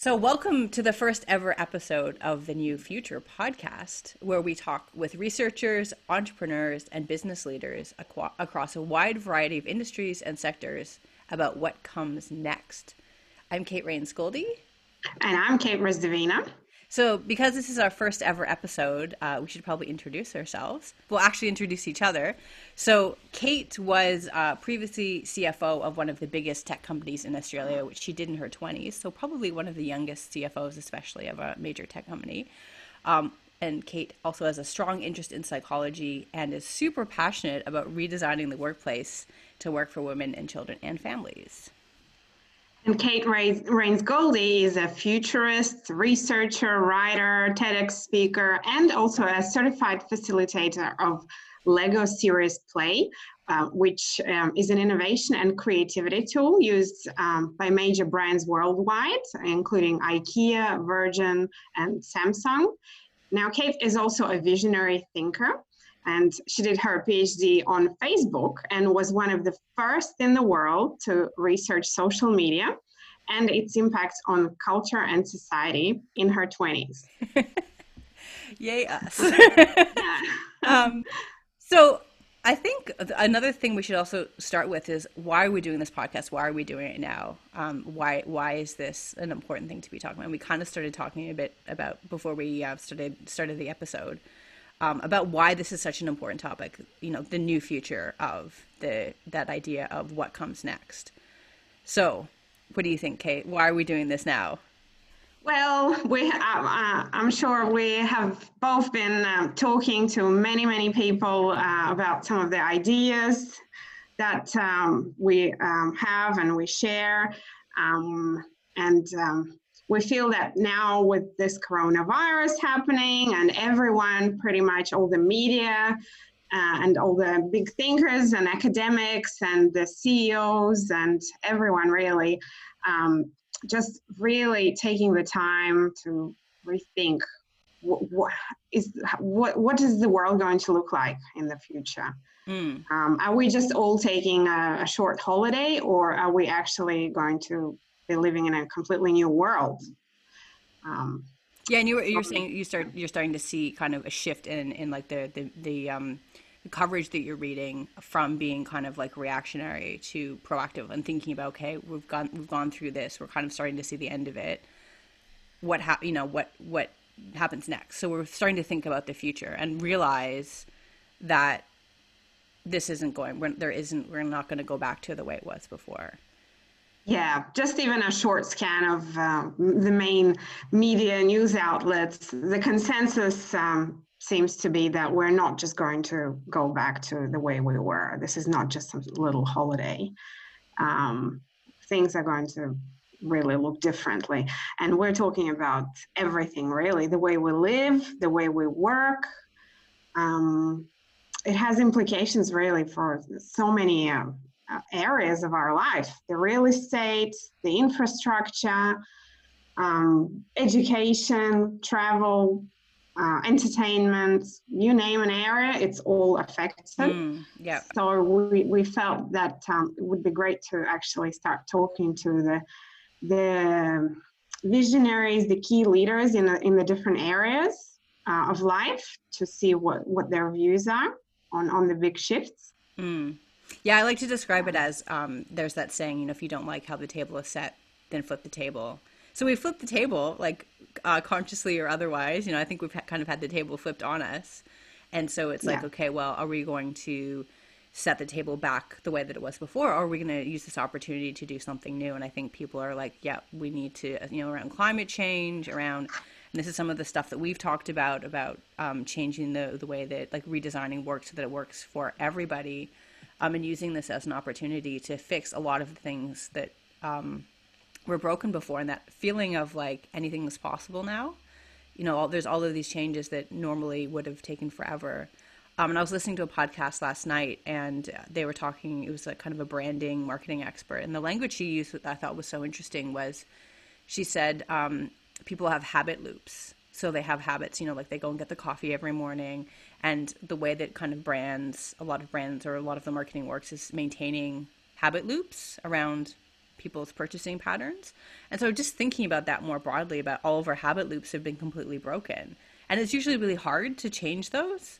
So, welcome to the first ever episode of the New Future podcast, where we talk with researchers, entrepreneurs, and business leaders aqua- across a wide variety of industries and sectors about what comes next. I'm Kate Raynes-Goldie. And I'm Kate Rizdavina. So, because this is our first ever episode, uh, we should probably introduce ourselves. We'll actually introduce each other. So, Kate was uh, previously CFO of one of the biggest tech companies in Australia, which she did in her 20s. So, probably one of the youngest CFOs, especially of a major tech company. Um, and Kate also has a strong interest in psychology and is super passionate about redesigning the workplace to work for women and children and families. And Kate Raynes-Goldie is a futurist, researcher, writer, TEDx speaker, and also a certified facilitator of Lego Serious Play, uh, which um, is an innovation and creativity tool used um, by major brands worldwide, including IKEA, Virgin, and Samsung. Now, Kate is also a visionary thinker and she did her PhD on Facebook and was one of the first in the world to research social media and its impact on culture and society in her 20s. Yay, us. um, so, I think another thing we should also start with is why are we doing this podcast? Why are we doing it now? Um, why why is this an important thing to be talking about? we kind of started talking a bit about before we uh, started started the episode um, about why this is such an important topic. You know, the new future of the that idea of what comes next. So, what do you think, Kate? Why are we doing this now? Well, we uh, uh, I'm sure we have both been uh, talking to many, many people uh, about some of the ideas that um, we um, have and we share. Um, and um, we feel that now with this coronavirus happening and everyone, pretty much all the media uh, and all the big thinkers and academics and the CEOs and everyone really, um, just really taking the time to rethink what, what is what what is the world going to look like in the future. Mm. Um, are we just all taking a, a short holiday, or are we actually going to be living in a completely new world. Um, yeah, and you were, you're saying you start you're starting to see kind of a shift in in like the the the, um, the coverage that you're reading from being kind of like reactionary to proactive and thinking about okay we've gone we've gone through this we're kind of starting to see the end of it. What hap- you know what what happens next? So we're starting to think about the future and realize that this isn't going we're, there isn't we're not going to go back to the way it was before. Yeah, just even a short scan of uh, the main media news outlets, the consensus um, seems to be that we're not just going to go back to the way we were. This is not just a little holiday. Um, things are going to really look differently. And we're talking about everything really the way we live, the way we work. Um, it has implications really for so many uh, uh, areas of our life the real estate, the infrastructure, um, education, travel, uh, entertainment, you name an area, it's all affected. Mm, yeah. So we, we felt that um, it would be great to actually start talking to the the visionaries, the key leaders in the, in the different areas uh, of life to see what, what their views are on, on the big shifts. Mm. Yeah, I like to describe it as um, there's that saying, you know, if you don't like how the table is set, then flip the table. So we flipped the table, like uh, consciously or otherwise. You know, I think we've kind of had the table flipped on us. And so it's yeah. like, okay, well, are we going to set the table back the way that it was before, or are we going to use this opportunity to do something new? And I think people are like, yeah, we need to, you know, around climate change, around, and this is some of the stuff that we've talked about, about um, changing the, the way that, like, redesigning works so that it works for everybody um, and using this as an opportunity to fix a lot of the things that um, were broken before, and that feeling of like anything is possible now. You know, all, there's all of these changes that normally would have taken forever. Um, and I was listening to a podcast last night, and they were talking. It was like kind of a branding, marketing expert, and the language she used that I thought was so interesting was, she said, um, people have habit loops. So they have habits, you know, like they go and get the coffee every morning, and the way that kind of brands a lot of brands or a lot of the marketing works is maintaining habit loops around people's purchasing patterns. And so just thinking about that more broadly about all of our habit loops have been completely broken. And it's usually really hard to change those.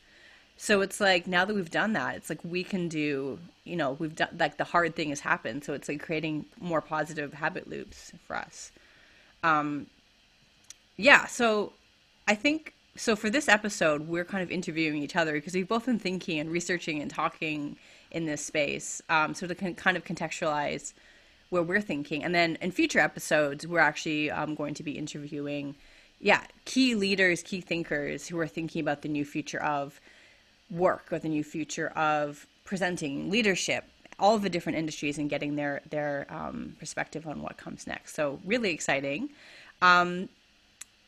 So it's like now that we've done that, it's like we can do, you know, we've done like the hard thing has happened. So it's like creating more positive habit loops for us. Um, yeah. So I think so for this episode, we're kind of interviewing each other because we've both been thinking and researching and talking in this space. Um, so to kind of contextualize where we're thinking, and then in future episodes, we're actually um, going to be interviewing, yeah, key leaders, key thinkers who are thinking about the new future of work or the new future of presenting leadership all of the different industries and getting their their um, perspective on what comes next. So really exciting. Um,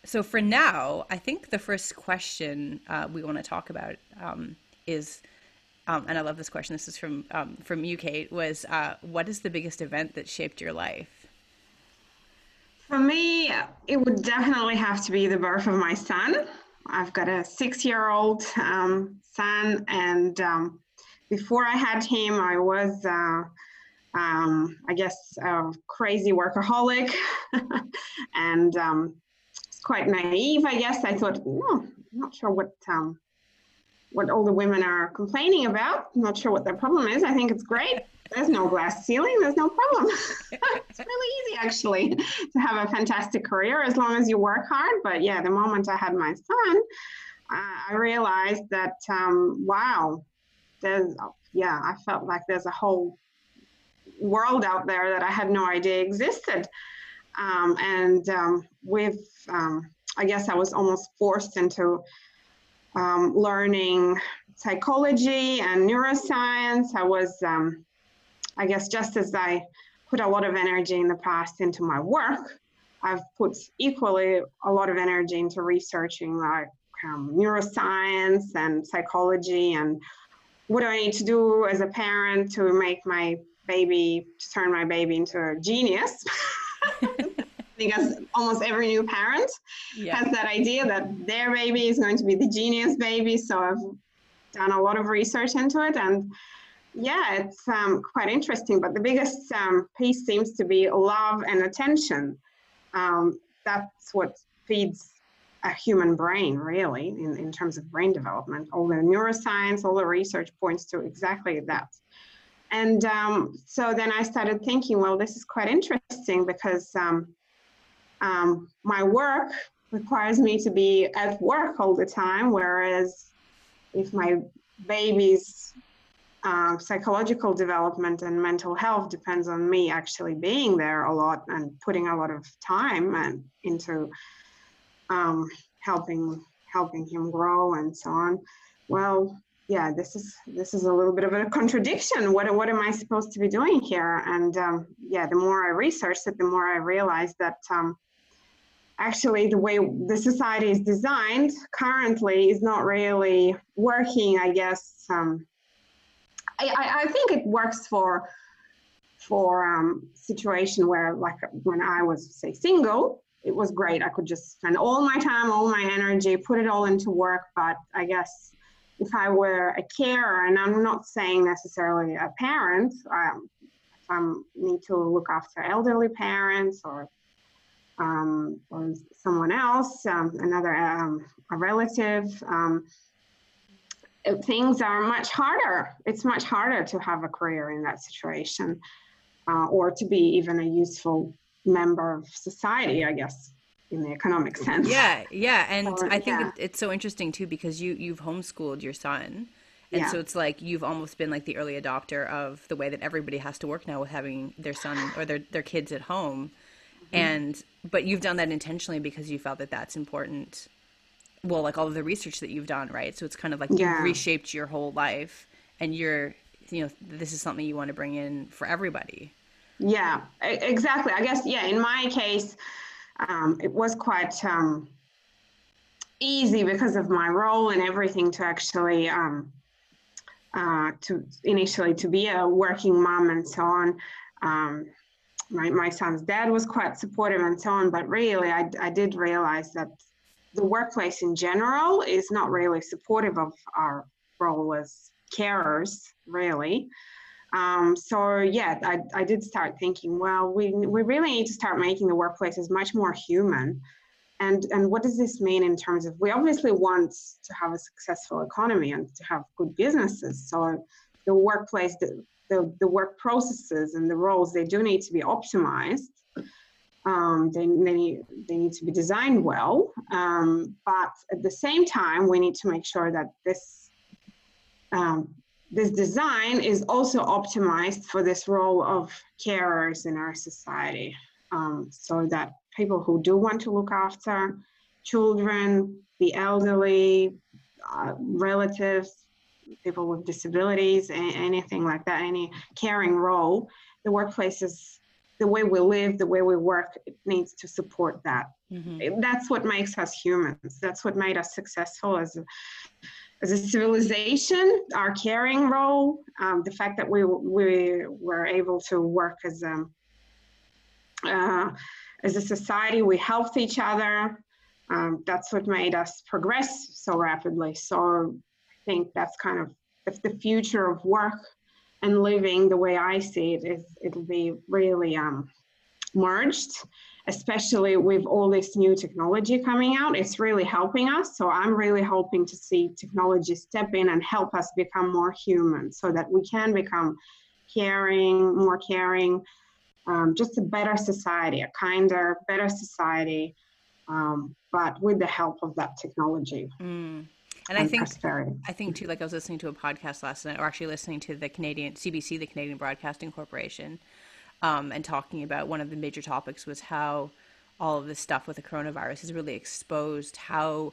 so for now i think the first question uh, we want to talk about um, is um, and i love this question this is from um, from you kate was uh, what is the biggest event that shaped your life for me it would definitely have to be the birth of my son I've got a six year old um, son, and um, before I had him, I was, uh, um, I guess, a crazy workaholic and um, quite naive, I guess. I thought, no, I'm not sure what. What all the women are complaining about. I'm not sure what their problem is. I think it's great. There's no glass ceiling. There's no problem. it's really easy, actually, to have a fantastic career as long as you work hard. But yeah, the moment I had my son, uh, I realized that um, wow, there's yeah, I felt like there's a whole world out there that I had no idea existed. Um, and um, with, um, I guess I was almost forced into um, learning psychology and neuroscience. I was um, I guess just as I put a lot of energy in the past into my work, I've put equally a lot of energy into researching like um, neuroscience and psychology and what do I need to do as a parent to make my baby, to turn my baby into a genius. because almost every new parent yeah. has that idea that their baby is going to be the genius baby. So I've done a lot of research into it and yeah, it's um, quite interesting. But the biggest um, piece seems to be love and attention. Um, that's what feeds a human brain, really, in, in terms of brain development. All the neuroscience, all the research points to exactly that. And um, so then I started thinking, well, this is quite interesting because um, um, my work requires me to be at work all the time, whereas if my baby's uh, psychological development and mental health depends on me actually being there a lot and putting a lot of time and into um, helping helping him grow and so on. Well, yeah, this is this is a little bit of a contradiction. What what am I supposed to be doing here? And um, yeah, the more I researched it, the more I realized that um, actually the way the society is designed currently is not really working. I guess um, I, I think it works for for um, situation where like when I was say single, it was great. I could just spend all my time, all my energy, put it all into work. But I guess if I were a carer, and I'm not saying necessarily a parent, um, if I need to look after elderly parents or um, or someone else, um, another um, a relative, um, things are much harder. It's much harder to have a career in that situation uh, or to be even a useful member of society, I guess, in the economic sense. Yeah, yeah. And or, I think yeah. it's so interesting too because you, you've homeschooled your son. And yeah. so it's like you've almost been like the early adopter of the way that everybody has to work now with having their son or their, their kids at home. And, but you've done that intentionally because you felt that that's important well like all of the research that you've done right? So it's kind of like yeah. you've reshaped your whole life and you're you know this is something you want to bring in for everybody. Yeah exactly. I guess yeah in my case um, it was quite um, easy because of my role and everything to actually um, uh, to initially to be a working mom and so on. Um, my, my son's dad was quite supportive and so on but really I, I did realize that the workplace in general is not really supportive of our role as carers, really. Um, so yeah, I, I did start thinking, well, we, we really need to start making the workplaces much more human. And, and what does this mean in terms of, we obviously want to have a successful economy and to have good businesses. So the workplace, the, the, work processes and the roles, they do need to be optimized. Um, they, they, need, they need to be designed well. Um, but at the same time, we need to make sure that this um, this design is also optimized for this role of carers in our society um, so that people who do want to look after children, the elderly, uh, relatives, people with disabilities, anything like that, any caring role, the workplace is the way we live, the way we work, it needs to support that. Mm-hmm. That's what makes us humans. That's what made us successful as a, as a civilization, our caring role, um, the fact that we we were able to work as a uh, as a society, we helped each other. Um, that's what made us progress so rapidly. So think that's kind of if the future of work and living the way I see it is it'll be really um, merged especially with all this new technology coming out, it's really helping us. So I'm really hoping to see technology step in and help us become more human so that we can become caring, more caring, um, just a better society, a kinder, better society, um, but with the help of that technology. Mm. And, and, I think prosperity. I think too, like I was listening to a podcast last night, or actually listening to the Canadian CBC, the Canadian Broadcasting Corporation, um, and talking about one of the major topics was how all of this stuff with the coronavirus has really exposed how,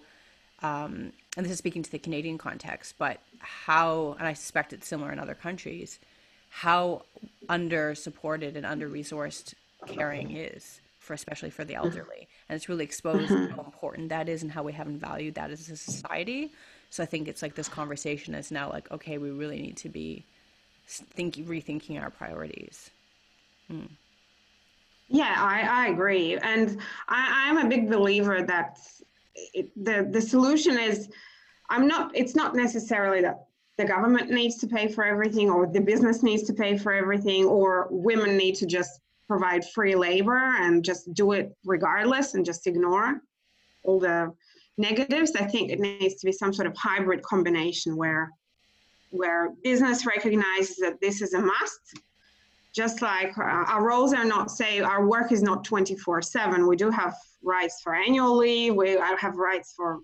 um, and this is speaking to the Canadian context, but how, and I suspect it's similar in other countries, how under supported and under resourced caring is for especially for the elderly and it's really exposed mm-hmm. how important that is and how we haven't valued that as a society so i think it's like this conversation is now like okay we really need to be thinking rethinking our priorities Mm. Yeah, I, I agree. And I, I'm a big believer that it, the, the solution is, I'm not, it's not necessarily that the government needs to pay for everything or the business needs to pay for everything or women need to just provide free labor and just do it regardless and just ignore all the negatives. I think it needs to be some sort of hybrid combination where where business recognizes that this is a must. Just like uh, our roles are not say our work is not 24 7 we do have rights for annual leave. We have rights for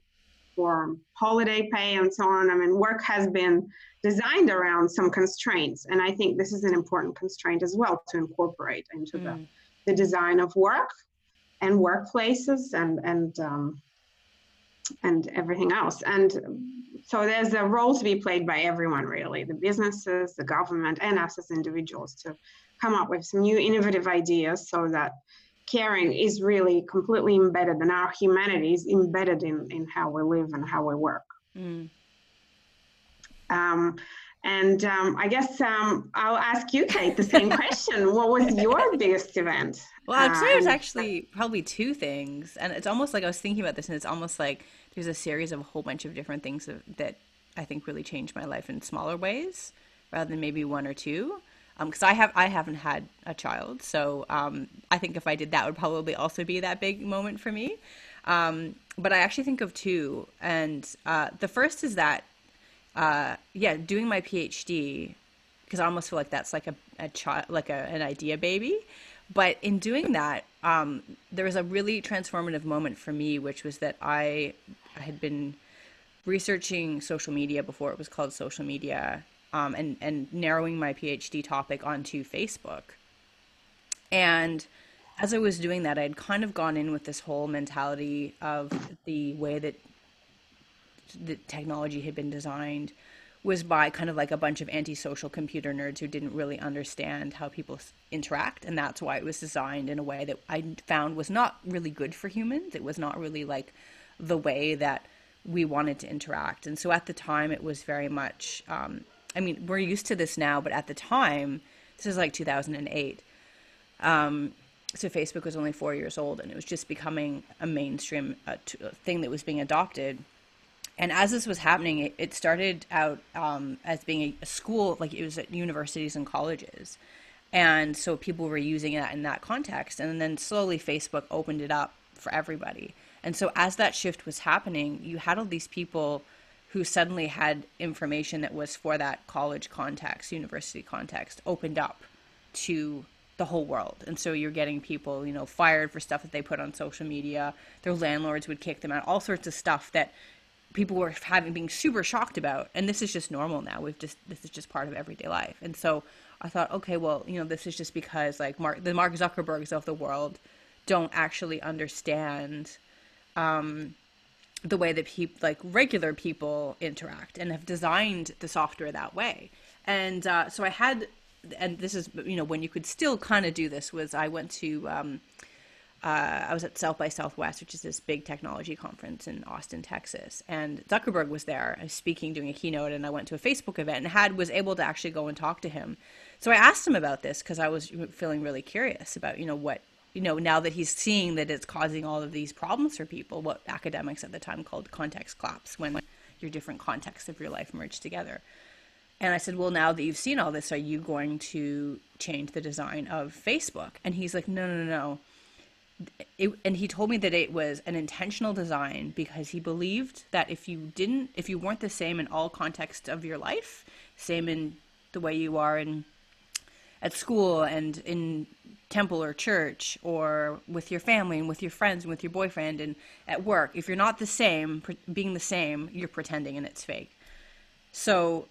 for holiday pay and so on i mean work has been designed around some constraints and i think this is an important constraint as well to incorporate into mm. the, the design of work and workplaces and and um, and everything else and so there's a role to be played by everyone really the businesses the government and us as individuals to come up with some new innovative ideas so that caring is really completely embedded and our humanity is embedded in, in how we live and how we work mm. um, and um, I guess um, I'll ask you, Kate, the same question. what was your biggest event? Well, I'd say it was actually probably two things. And it's almost like I was thinking about this, and it's almost like there's a series of a whole bunch of different things that I think really changed my life in smaller ways rather than maybe one or two. Because um, I have I haven't had a child, so um, I think if I did that would probably also be that big moment for me. Um, but I actually think of two, and uh, the first is that uh, yeah, doing my PhD because I almost feel like that's like a, a child, like a, an idea baby. But in doing that, um, there was a really transformative moment for me, which was that I, I had been researching social media before it was called social media, um, and and narrowing my PhD topic onto Facebook. And as I was doing that, I had kind of gone in with this whole mentality of the way that the technology had been designed was by kind of like a bunch of antisocial computer nerds who didn't really understand how people interact. And that's why it was designed in a way that i found was not really good for humans. It was not really like the way that we wanted to interact. And so at the time it was very much um, i mean we're used to this now but at the time this is like 2008 um, so facebook was only four years old and it was just becoming a mainstream uh, t- thing that was being adopted and as this was happening, it, it started out um, as being a, a, school, like it was at universities and colleges. And so people were using it in that context. And then slowly Facebook opened it up for everybody. And so as that shift was happening, you had all these people who suddenly had information that was for that college context, university context, opened up to the whole world. And so you're getting people, you know, fired for stuff that they put on social media. Their landlords would kick them out, all sorts of stuff that people were having being super shocked about and this is just normal now we've just this is just part of everyday life and so i thought okay well you know this is just because like mark the mark zuckerbergs of the world don't actually understand um, the way that people like regular people interact and have designed the software that way and uh, so i had and this is you know when you could still kind of do this was i went to um, uh, I was at South by Southwest, which is this big technology conference in Austin, Texas, and Zuckerberg was there speaking, doing a keynote, and I went to a Facebook event and had was able to actually go and talk to him. So I asked him about this because I was feeling really curious about you know what you know now that he's seeing that it's causing all of these problems for people, what academics at the time called context collapse, when your different contexts of your life merge together. And I said, Well, now that you've seen all this, are you going to change the design of Facebook? And he's like, No, no, no, no it, and he told me that it was an intentional design because he believed that if you didn't if you weren't the same in all contexts of your life same in the way you are in at school and in temple or church or with your family and with your friends and with your boyfriend and at work if you're not the same being the same you're pretending and it's fake so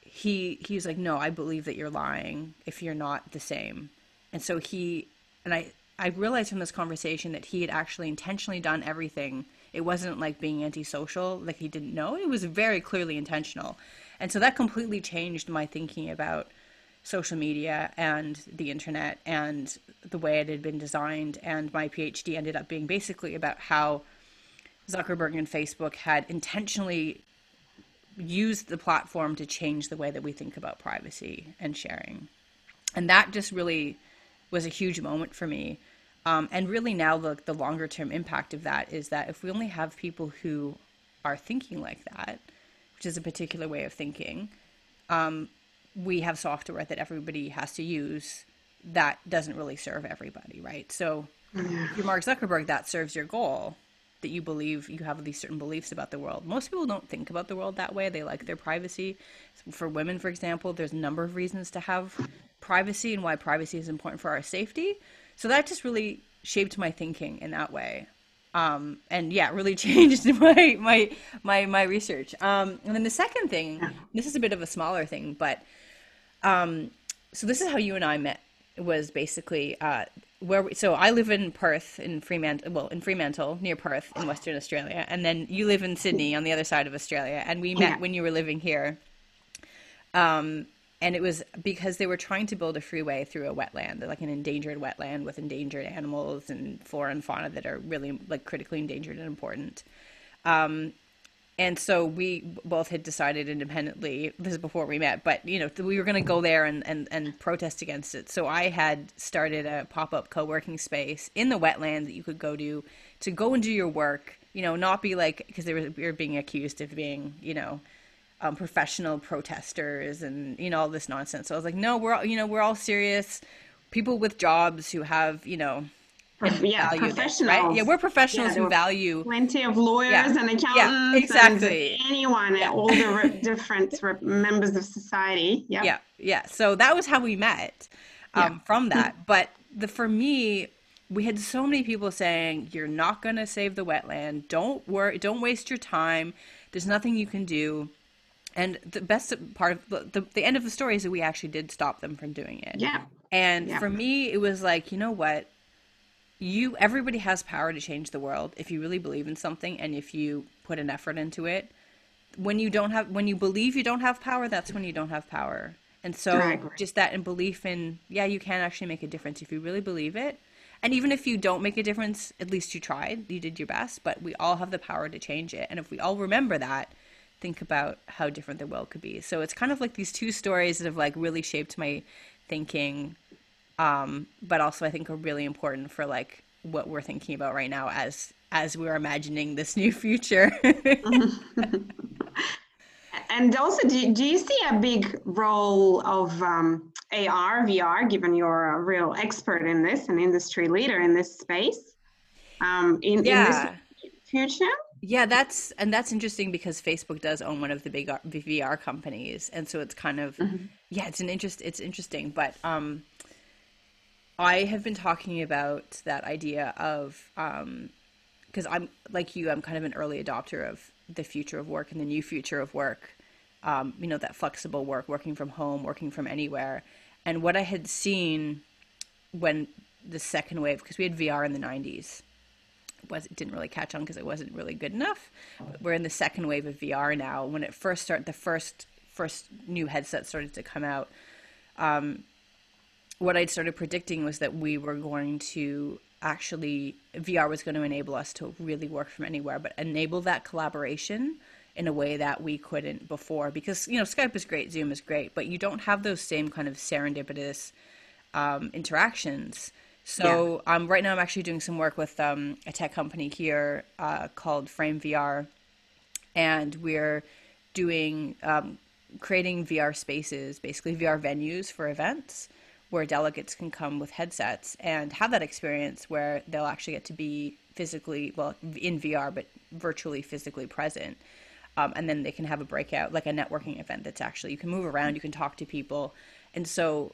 he he was like no i believe that you're lying if you're not the same and so he and i I realized from this conversation that he had actually intentionally done everything. It wasn't like being antisocial, like he didn't know. It was very clearly intentional. And so that completely changed my thinking about social media and the internet and the way it had been designed. And my PhD ended up being basically about how Zuckerberg and Facebook had intentionally used the platform to change the way that we think about privacy and sharing. And that just really was a huge moment for me. Um, and really now the, the longer term impact of that is that if we only have people who are thinking like that, which is a particular way of thinking, um, we have software that everybody has to use that doesn't really serve everybody, right? So if you're Mark Zuckerberg, that serves your goal that you believe you have these certain beliefs about the world. Most people don't think about the world that way. They like their privacy. For women, for example, there's a number of reasons to have privacy and why privacy is important for our safety. So that just really shaped my thinking in that way. Um, and yeah, really changed my my my my research. Um, and then the second thing, this is a bit of a smaller thing, but um, so this is how you and I met. Was basically uh, where we, so I live in Perth in Fremantle, well in Fremantle near Perth in Western Australia, and then you live in Sydney on the other side of Australia, and we met yeah. when you were living here. Um, and it was because they were trying to build a freeway through a wetland, like an endangered wetland with endangered animals and flora and fauna that are really like critically endangered and important. Um, and so we both had decided independently this is before we met but you know we were going to go there and, and, and protest against it so i had started a pop-up co-working space in the wetland that you could go to to go and do your work you know not be like because we were being accused of being you know um, professional protesters and you know all this nonsense. So I was like, no, we're all, you know we're all serious people with jobs who have you know yeah, professionals. Right? Yeah, we're professionals yeah, who value plenty of lawyers yeah. and accountants. Yeah, exactly. anyone, yeah. all the different members of society. Yeah, yeah, yeah. So that was how we met um, from that. But the for me, we had so many people saying, "You're not going to save the wetland. Don't worry. Don't waste your time. There's nothing you can do." And the best part of the, the, the end of the story is that we actually did stop them from doing it. Yeah. And for me, it was like, you know what? You everybody has power to change the world if you really believe in something and if you put an effort into it. When you don't have when you believe you don't have power, that's when you don't have power. And so just that in belief in yeah, you can actually make a difference if you really believe it. And even if you don't make a difference, at least you tried. You did your best, but we all have the power to change it. And if we all remember that, think about how different the world could be. So it's kind of like these two stories that have like really shaped my thinking, um, but also I think are really important for like what we're thinking about right now as as we're imagining this new future. and also, do, do you see a big role of um, AR, VR, given you're a real expert in this, an industry leader in this space, um, in, yeah. in this future? Yeah, that's and that's interesting because Facebook does own one of the big VR companies, and so it's kind of mm-hmm. yeah, it's an interest. It's interesting, but um, I have been talking about that idea of because um, I'm like you, I'm kind of an early adopter of the future of work and the new future of work. Um, you know, that flexible work, working from home, working from anywhere, and what I had seen when the second wave, because we had VR in the '90s, was it didn't really catch on because it wasn't really good enough. But we're in the second wave of VR now. When it first started, the first first new headset started to come out. Um, what I'd started predicting was that we were going to actually VR was going to enable us to really work from anywhere, but enable that collaboration in a way that we couldn't before. Because you know, Skype is great, Zoom is great, but you don't have those same kind of serendipitous um, interactions. So yeah. um, right now, I'm actually doing some work with um, a tech company here uh, called Frame VR, and we're doing um, creating VR spaces, basically VR venues for events where delegates can come with headsets and have that experience where they'll actually get to be physically, well, in VR, but virtually physically present. Um, and then they can have a breakout, like a networking event that's actually, you can move around, you can talk to people. And so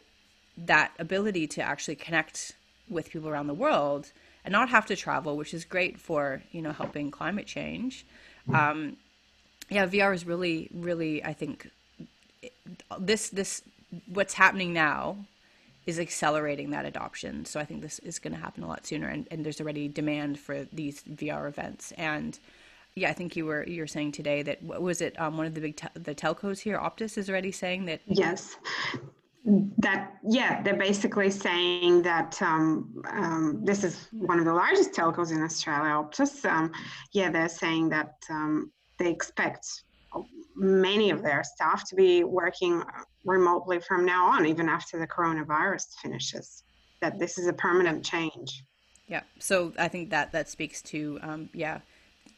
that ability to actually connect with people around the world and not have to travel, which is great for, you know, helping climate change. Um, yeah, VR is really, really, I think, this, this, what's happening now is accelerating that adoption. So I think this is going to happen a lot sooner, and, and there's already demand for these VR events. And yeah, I think you were you were saying today that what was it? Um, one of the big te- the telcos here, Optus, is already saying that. Yes, that yeah, they're basically saying that um, um, this is one of the largest telcos in Australia, Optus. Um, yeah, they're saying that um, they expect many of their staff to be working remotely from now on, even after the coronavirus finishes. That this is a permanent change. Yeah. So I think that that speaks to um, yeah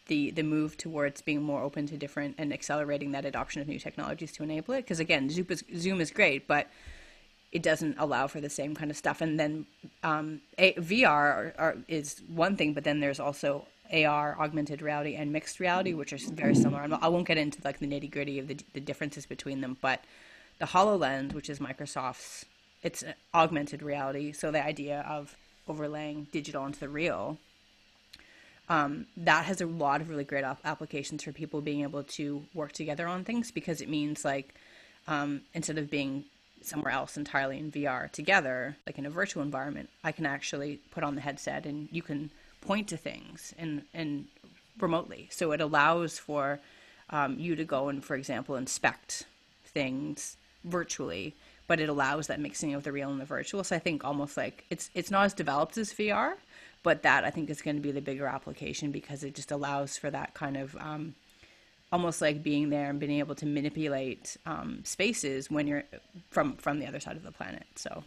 the the move towards being more open to different and accelerating that adoption of new technologies to enable it. Because again, Zoom is Zoom is great, but it doesn't allow for the same kind of stuff. And then um, a, VR are, are, is one thing, but then there's also AR, augmented reality, and mixed reality, which are very similar. I won't get into like the nitty gritty of the, the differences between them, but the HoloLens, which is Microsoft's, it's augmented reality. So the idea of overlaying digital into the real, um, that has a lot of really great applications for people being able to work together on things because it means like um, instead of being somewhere else entirely in VR together, like in a virtual environment, I can actually put on the headset and you can point to things and and remotely. So it allows for um, you to go and, for example, inspect things virtually, but it allows that mixing of the real and the virtual. So I think almost like it's it's not as developed as VR, but that I think is going to be the bigger application because it just allows for that kind of um, almost like being there and being able to manipulate um, spaces when you're from from the other side of the planet. So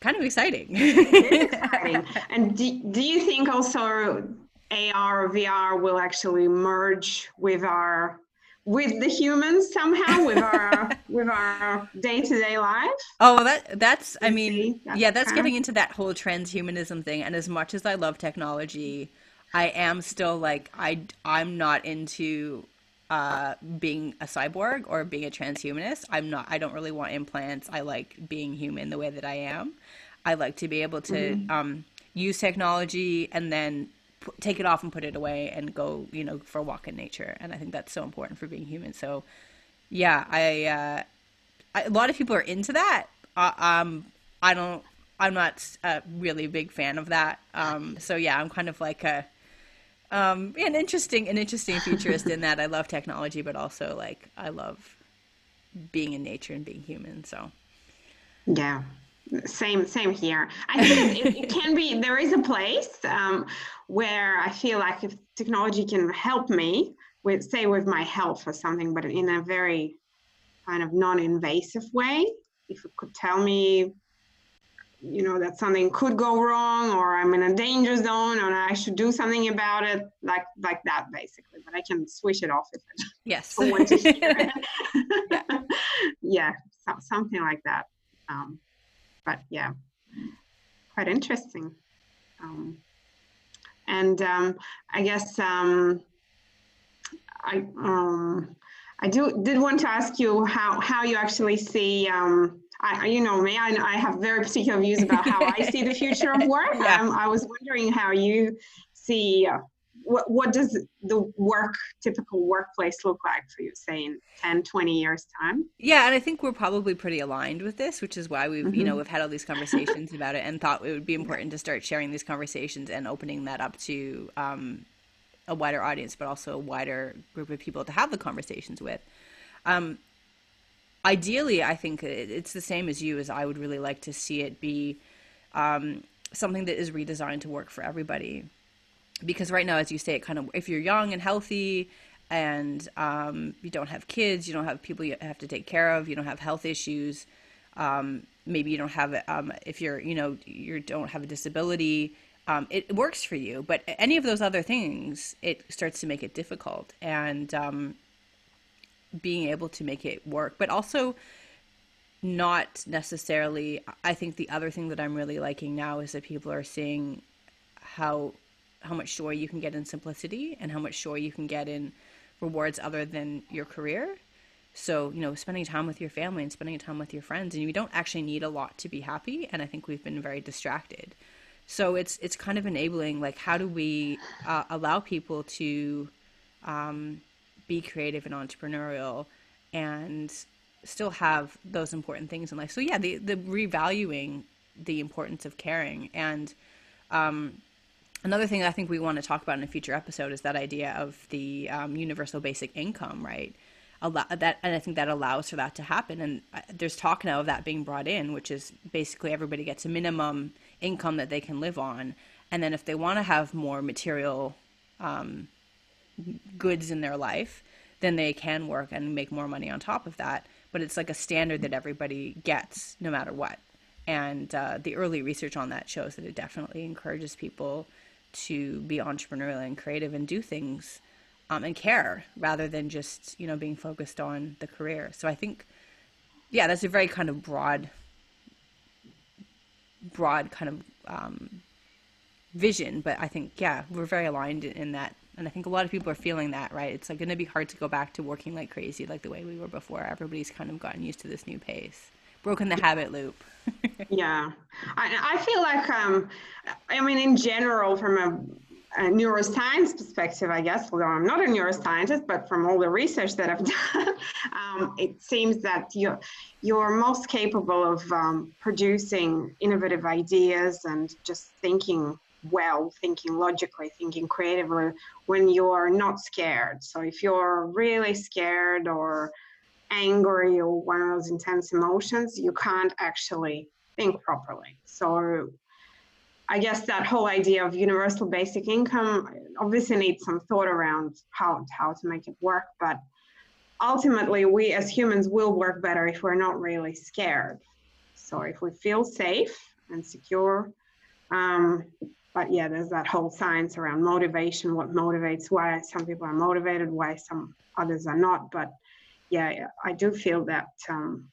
kind of exciting. exciting. And do, do you think also AR or VR will actually merge with our with the humans somehow with our with our day-to-day life oh that that's i mean that's yeah that's getting into that whole transhumanism thing and as much as i love technology i am still like i i'm not into uh, being a cyborg or being a transhumanist i'm not i don't really want implants i like being human the way that i am i like to be able to mm-hmm. um, use technology and then take it off and put it away and go, you know, for a walk in nature. And I think that's so important for being human. So, yeah, I, uh, I a lot of people are into that. Uh, um, I don't. I'm not a really big fan of that. Um, so yeah, I'm kind of like a um, an interesting an interesting futurist in that I love technology, but also like I love being in nature and being human. So yeah, same same here i think it, it, can be there is a place um, where i feel like if technology can help me with say with my health or something but in a very kind of non-invasive way if it could tell me you know that something could go wrong or i'm in a danger zone and i should do something about it like like that basically but i can switch it off if i yes want to hear it. yeah, yeah so, something like that um, but yeah quite interesting um, and um, i guess um, i um, i do did want to ask you how how you actually see um, I, you know me, I, I have very particular views about how I see the future of work. Yeah. Um, I was wondering how you see uh, what, what does the work, typical workplace look like for you, say in 10, 20 years time? Yeah, and I think we're probably pretty aligned with this, which is why we've, you Mm-hmm. know, we've had all these conversations about it and thought it would be important to start sharing these conversations and opening that up to um, a wider audience, but also a wider group of people to have the conversations with. Um, ideally, I think it's the same as you. As I would really like to see it be um, something that is redesigned to work for everybody. Because right now, as you say, it kind of if you're young and healthy and um, you don't have kids, you don't have people you have to take care of, you don't have health issues, um, maybe you don't have um, if you're you know you don't have a disability. Um, it works for you, but any of those other things, it starts to make it difficult. And um, being able to make it work, but also not necessarily. I think the other thing that I'm really liking now is that people are seeing how how much joy you can get in simplicity and how much joy you can get in rewards other than your career. So, you know, spending time with your family and spending time with your friends, and you don't actually need a lot to be happy. And I think we've been very distracted. So it's it's kind of enabling. Like, how do we uh, allow people to um, be creative and entrepreneurial and still have those important things in life? So yeah, the the revaluing the importance of caring and um, another thing I think we want to talk about in a future episode is that idea of the um, universal basic income, right? That and I think that allows for that to happen. And uh, there's talk now of that being brought in, which is basically everybody gets a minimum income that they can live on, and then if they want to have more material um, goods in their life, then they can work and make more money on top of that. But it's like a standard that everybody gets no matter what. And uh, the early research on that shows that it definitely encourages people to be entrepreneurial and creative and do things um, and care rather than just you know being focused on the career. So I think, yeah, that's a very kind of broad, broad kind of um, vision. But I think yeah, we're very aligned in, that, and I think a lot of people are feeling that. Right? It's like going to be hard to go back to working like crazy like the way we were before. Everybody's kind of gotten used to this new pace, broken the habit loop. yeah, I, I feel like um, I mean, in general, from a, a neuroscience perspective, I guess, although I'm not a neuroscientist, but from all the research that I've done, um, it seems that you're you're most capable of um, producing innovative ideas and just thinking well, thinking logically, thinking creatively when you're not scared. So if you're really scared or angry or one of those intense emotions, you can't actually think properly. So I guess that whole idea of universal basic income obviously needs some thought around how how to make it work, but ultimately we as humans will work better if we're not really scared. So if we feel safe and secure, um, but yeah, there's that whole science around motivation, what motivates, why some people are motivated, why some others are not. But yeah, I do feel that um,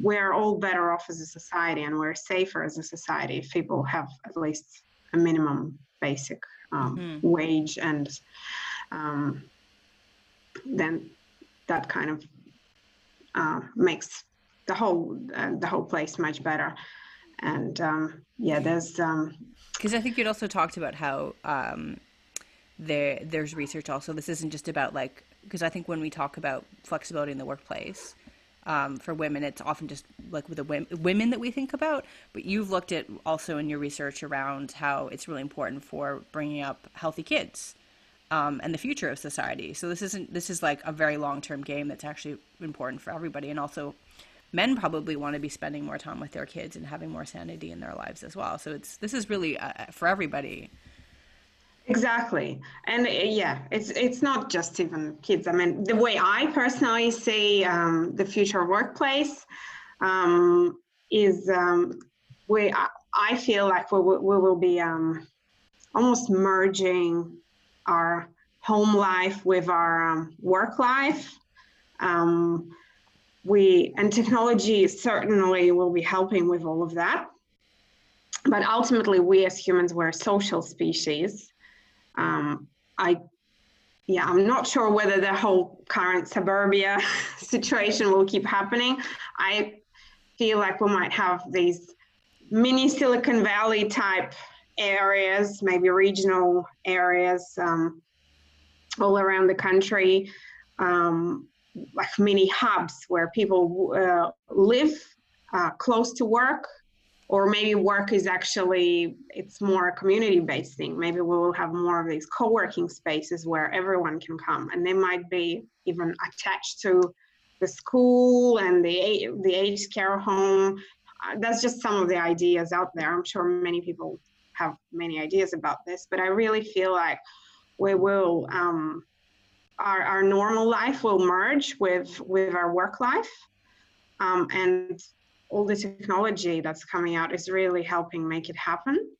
we're all better off as a society and we're safer as a society if people have at least a minimum basic um, Mhm. wage and um, then that kind of uh, makes the whole uh, the whole place much better and um, yeah there's um, Because I think you'd also talked about how um, there there's research also. This isn't just about like because I think when we talk about flexibility in the workplace um, for women, it's often just like with the women, women that we think about. But you've looked at also in your research around how it's really important for bringing up healthy kids um, and the future of society. So this isn't this is like a very long term game that's actually important for everybody, and also men probably want to be spending more time with their kids and having more sanity in their lives as well. So it's this is really uh, for everybody. Exactly, and uh, yeah, it's it's not just even kids. I mean, the way I personally see um, the future workplace um, is um, we I feel like we, we will be um, almost merging our home life with our um, work life. Um, we and technology certainly will be helping with all of that. But ultimately, we as humans, we're a social species. Um, I, yeah, I'm not sure whether the whole current suburbia situation will keep happening. I feel like we might have these mini Silicon Valley type areas, maybe regional areas um, all around the country, um, like mini hubs where people uh, live uh, close to work, or maybe work is actually it's more a community-based thing. Maybe we will have more of these co-working spaces where everyone can come, and they might be even attached to the school and the the aged care home uh, that's just some of the ideas out there. I'm sure many people have many ideas about this, but I really feel like we will um, our, our normal life will merge with with our work life, um, and all the technology that's coming out is really helping make it happen.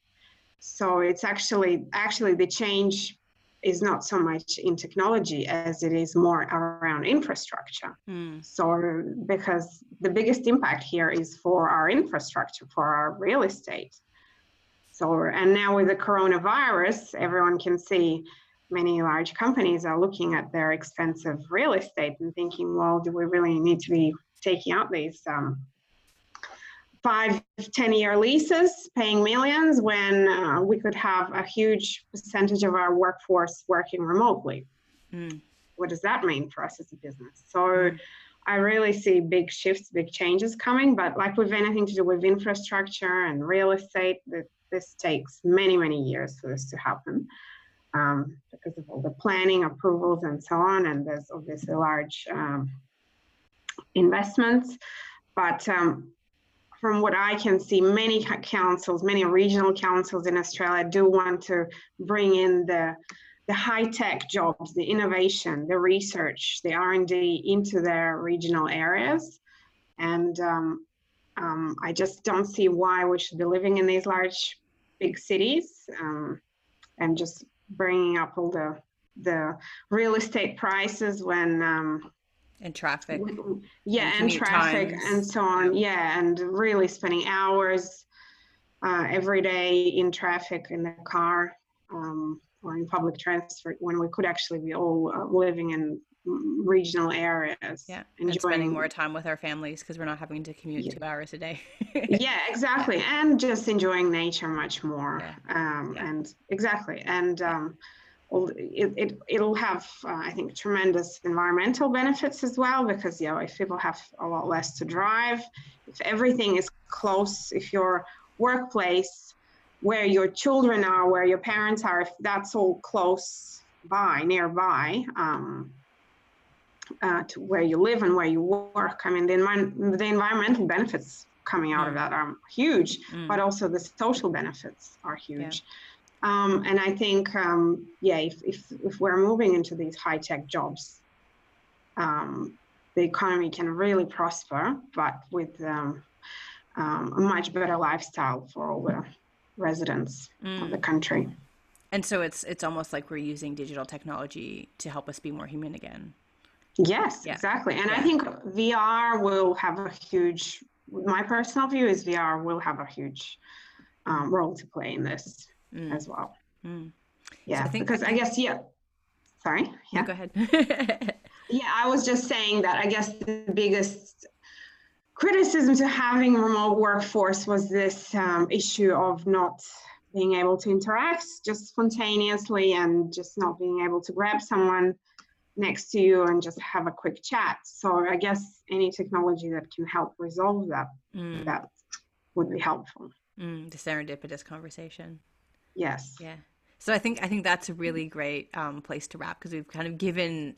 So it's actually actually the change is not so much in technology as it is more around infrastructure. Mm. So, because the biggest impact here is for our infrastructure, for our real estate. So, and now with the coronavirus, everyone can see many large companies are looking at their expensive real estate and thinking, well, do we really need to be taking out these um, five, 10 year leases paying millions when uh, we could have a huge percentage of our workforce working remotely. Mm. What does that mean for us as a business? So mm. I really see big shifts, big changes coming, but like with anything to do with infrastructure and real estate, this takes many, many years for this to happen. Um, because of all the planning, approvals, and so on, and there's obviously large um, investments. But um, from what I can see, many councils, many regional councils in Australia do want to bring in the the high-tech jobs, the innovation, the research, the R&D into their regional areas. And um, um, I just don't see why we should be living in these large, big cities um, and just bringing up all the the real estate prices when um, and traffic. yeah and, and traffic times. and so on. Yeah and really spending hours uh, every day in traffic in the car um, or in public transport when we could actually be all uh, living in regional areas yeah enjoying, and spending more time with our families because we're not having to commute yeah. two hours a day yeah exactly yeah. and just enjoying nature much more yeah. Um, and exactly and um, it, it, it'll have, uh, I think, tremendous environmental benefits as well because, you know, if people have a lot less to drive, if everything is close, if your workplace, where your children are, where your parents are, if that's all close by, nearby, um, uh, to where you live and where you work, I mean, the, envi- the environmental benefits coming out of that are huge, mm. but also the social benefits are huge. Yeah. Um, and I think, um, yeah, if, if, if, we're moving into these high tech jobs, um, the economy can really prosper, but with um, um, a much better lifestyle for all the residents mm. of the mm. country. And so it's it's almost like we're using digital technology to help us be more human again. Yes, yeah. exactly. And yeah. I think VR will have a huge. My personal view is VR will have a huge um, role to play in this mm. as well. Mm. Yeah, so I think, because I, guess yeah. Sorry. Yeah. No, go ahead. yeah, I was just saying that I guess the biggest criticism to having remote workforce was this um, issue of not being able to interact just spontaneously and just not being able to grab someone next to you and just have a quick chat. So I guess any technology that can help resolve that mm. that would be helpful. Mm, the serendipitous conversation. Yes. Yeah. So I think I think that's a really great um, place to wrap because we've kind of given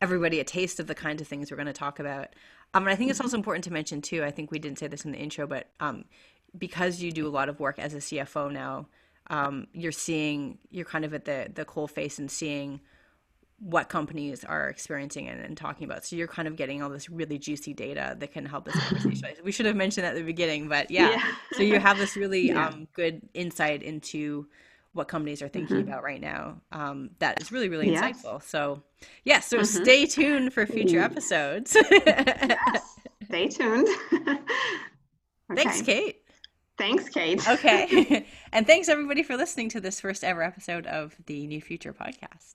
everybody a taste of the kinds of things we're going to talk about. Um, and I think it's also important to mention too. I think we didn't say this in the intro, but um, because you do a lot of work as a CFO now, um, you're seeing you're kind of at the the coal face and seeing what companies are experiencing and, and, talking about. So you're kind of getting all this really juicy data that can help this conversation. we should have mentioned that at the beginning, but yeah. yeah. so you have this really yeah. um, good insight into what companies are thinking mm-hmm. about right now. Um, that is really, really yes. insightful. So yeah, so mm-hmm. stay tuned for future episodes. yes. Stay tuned. okay. Thanks, Kate. Thanks, Kate. okay. and thanks everybody for listening to this first ever episode of the New Future podcast.